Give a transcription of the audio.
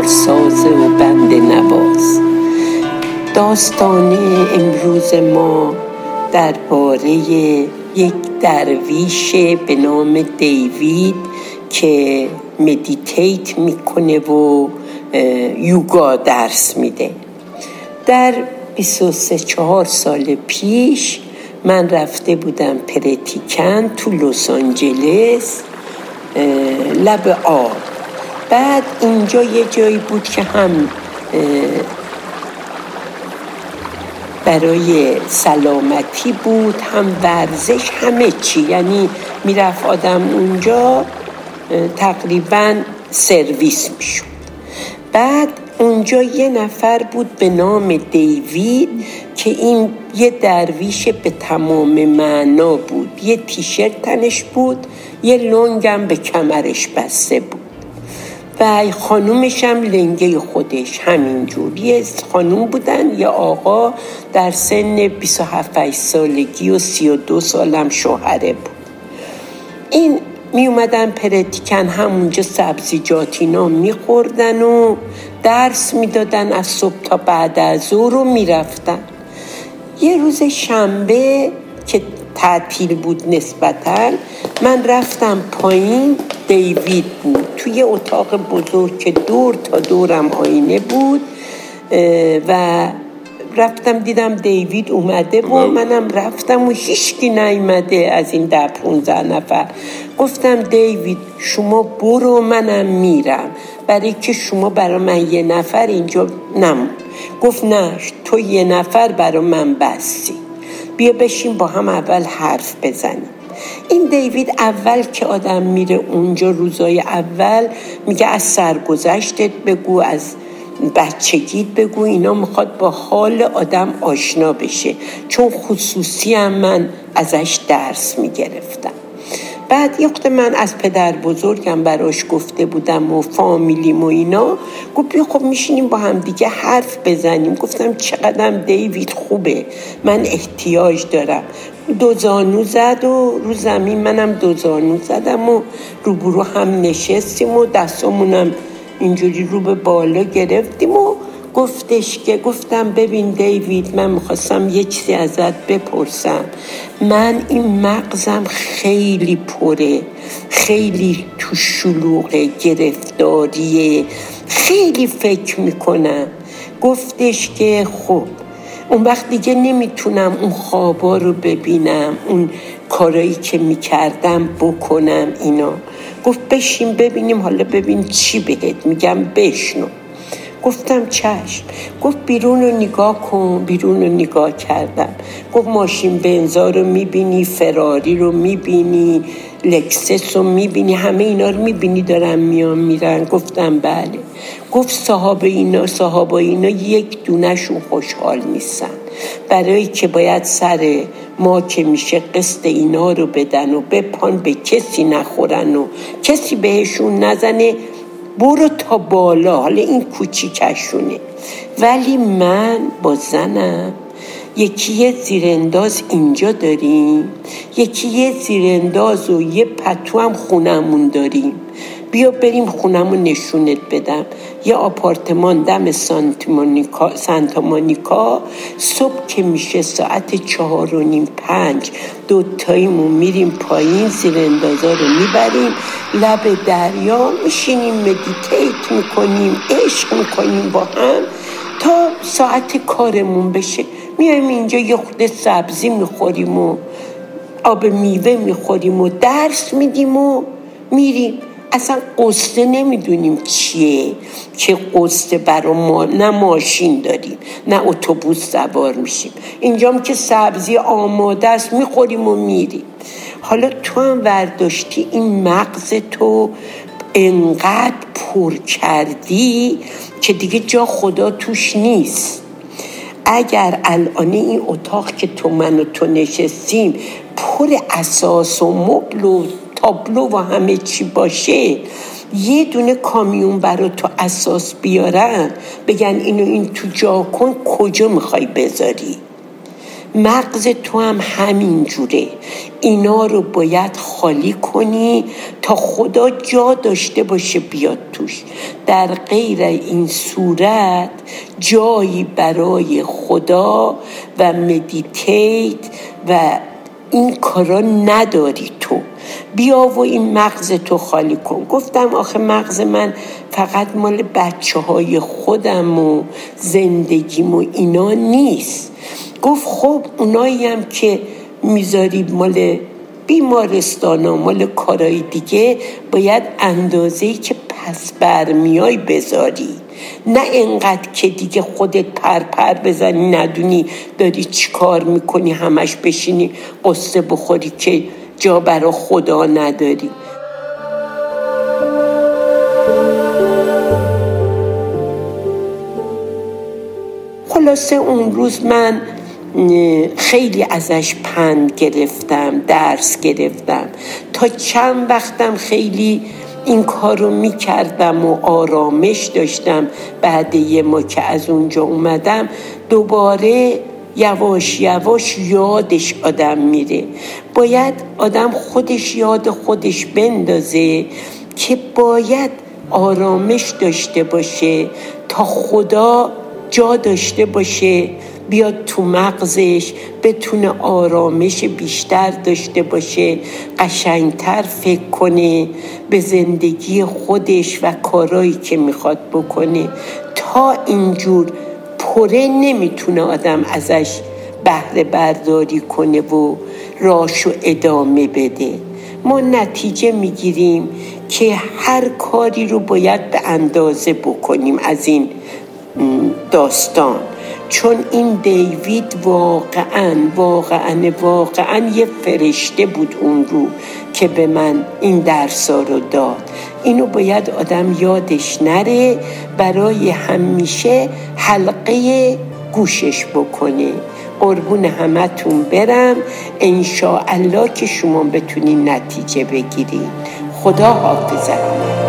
کارساز و بند نواز. داستان امروز ما درباره یک درویش به نام دیوید که مدیتیت می‌کنه و یوگا درس میده. در 23 چهار سال پیش من رفته بودم پرتیکن تو لس آنجلس لب آب. بعد اینجا یه جایی بود که هم برای سلامتی بود هم ورزش همه چی. یعنی می‌رفت آدم اونجا تقریبا سرویس می‌شد. بعد اونجا یه نفر بود به نام دیوید که این یه درویش به تمام معنا بود. یه تیشرت تنش بود یه لنگم به کمرش بسته بود. و خانومش هم لنگه خودش. همینجور یه خانوم بودن. یه آقا در سن 27 سالگی و 32 سالم شوهره بود. این می اومدن پرتیکن همونجا سبزیجات اینا میخوردن و درس می‌دادن از صبح تا بعد از ظهر رو می‌رفتن. یه روز شنبه که تعطیل بود نسبتا. من رفتم پایین دیوید بود. توی اتاق بزرگ که دور تا دورم آینه بود و رفتم دیدم دیوید اومده و منم رفتم و هیچکی نیومده از این ده پونزه نفر. گفتم دیوید شما برو منم میرم. برای که شما برای من یه نفر اینجا نم گفت نه تو یه نفر برای من بستی بیا بشین با هم اول حرف بزنیم. این دیوید اول که آدم میره اونجا روزای اول میگه از سرگذشتت بگو از بچگیت بگو اینا می‌خواد با حال آدم آشنا بشه. چون خصوصی هم من ازش درس می‌گرفتم. بعد یه من از پدر بزرگم براش گفته بودم و فامیلیم و اینا گفت بیا خب میشینیم با هم دیگه حرف بزنیم. گفتم چقدرم دیوید خوبه من احتیاج دارم. دو زانو زد و رو زمین منم دو زانو زدم و روبرو هم نشستیم و دستامونم اینجوری رو به بالا گرفتیم و گفتش که گفتم ببین دیوید من می‌خواستم یه چیزی ازت بپرسم. من این مغزم خیلی پره خیلی تو شلوغ گرفتاریه. خیلی فکر می‌کنم. گفتش که خب اون وقت دیگه نمی‌تونم اون خوابا رو ببینم اون کارایی که می‌کردم بکنم اینا. گفت بشین ببینیم حالا ببین چی بهت میگم بشنو. گفتم چشم. گفت بیرون رو نگاه کن بیرون رو نگاه کردم. گفت ماشین بنزا رو می‌بینی فراری رو می‌بینی لکسس رو می‌بینی همه اینا رو می‌بینی دارن میان میرن. گفتم بله. گفت صاحب اینا صاحب اینا یک دونشون خوشحال نیستن. برای که باید سر ما که میشه قسط اینا رو بدن و بپان به کسی نخورن و کسی بهشون نزنه. برو تا بالا حالا این کوچیکشونه. ولی من با زنم. یکی یه زیرانداز اینجا داریم یکی یه زیرانداز و یه پتو هم خونمون داریم. بیا بریم خونمو نشونت بدم. یه آپارتمان دم سانتا مونیکا. صبح که میشه ساعت چهار و نیم پنج دوتاییمون میریم پایین زیر اندازا رو می‌بریم. لب دریا میشینیم مدیتیت می‌کنیم عشق می‌کنیم با هم تا ساعت کارمون بشه. میایم اینجا یه خود سبزی می‌خوریم و آب میوه می‌خوریم و درس میدیم و میریم. اصلا قصه نمی‌دونیم چیه. که قصه برا ما. نه ماشین داریم نه اتوبوس سوار میشیم. اینجام که سبزی آماده است می‌خوریم و میریم. حالا تو هم ورداشتی این مغز تو انقدر پر کردی که دیگه جا خدا توش نیست. اگر الان این اتاق که تو من و تو نشستیم پر اساس و مبل و تابلو و همه چی باشه یه دونه کامیون برا تو اساس بیارن بگن اینو این تو جا کن کجا می‌خوای بذاری؟ مغز تو هم همین جوره. اینا رو باید خالی کنی تا خدا جا داشته باشه بیاد توش. در غیر این صورت جایی برای خدا و مدیتیت و این کارا نداری تو. بیا و این مغز تو خالی کن. گفتم آخه مغز من فقط مال بچه های خودم و زندگیم و اینا نیست. گفت خب اونایی هم که می‌ذاری مال بیمارستان و مال کارهای دیگه باید اندازه که پس برمیای بذاری. نه انقدر که دیگه خودت پر پر بزنی ندونی داری چی کار می‌کنی همش بشینی قصه بخوری که جا برا خدا نداری. خلاصه اون روز من خیلی ازش پند گرفتم درس گرفتم. تا چند وقتم خیلی این کار رو می و آرامش داشتم. بعد یه ما که از اونجا اومدم دوباره یواش یواش یادش آدم میره. باید آدم خودش یاد خودش بندازه که باید آرامش داشته باشه تا خدا جا داشته باشه. بیاد تو مغزش بتونه آرامش بیشتر داشته باشه قشنگتر فکر کنه به زندگی خودش و کارایی که می‌خواد بکنه. تا اینجور پره نمی‌تونه آدم ازش بهره برداری کنه و راشو ادامه بده. ما نتیجه می‌گیریم که هر کاری رو باید به اندازه بکنیم از این داستان. چون این دیوید واقعا واقعا واقعا یه فرشته بود اون رو که به من این درسا رو داد. اینو باید آدم یادش نره برای همیشه حلقه گوشش بکنه. قربون همتون برم. انشاءالله که شما بتونین نتیجه بگیرید خدا حافظتون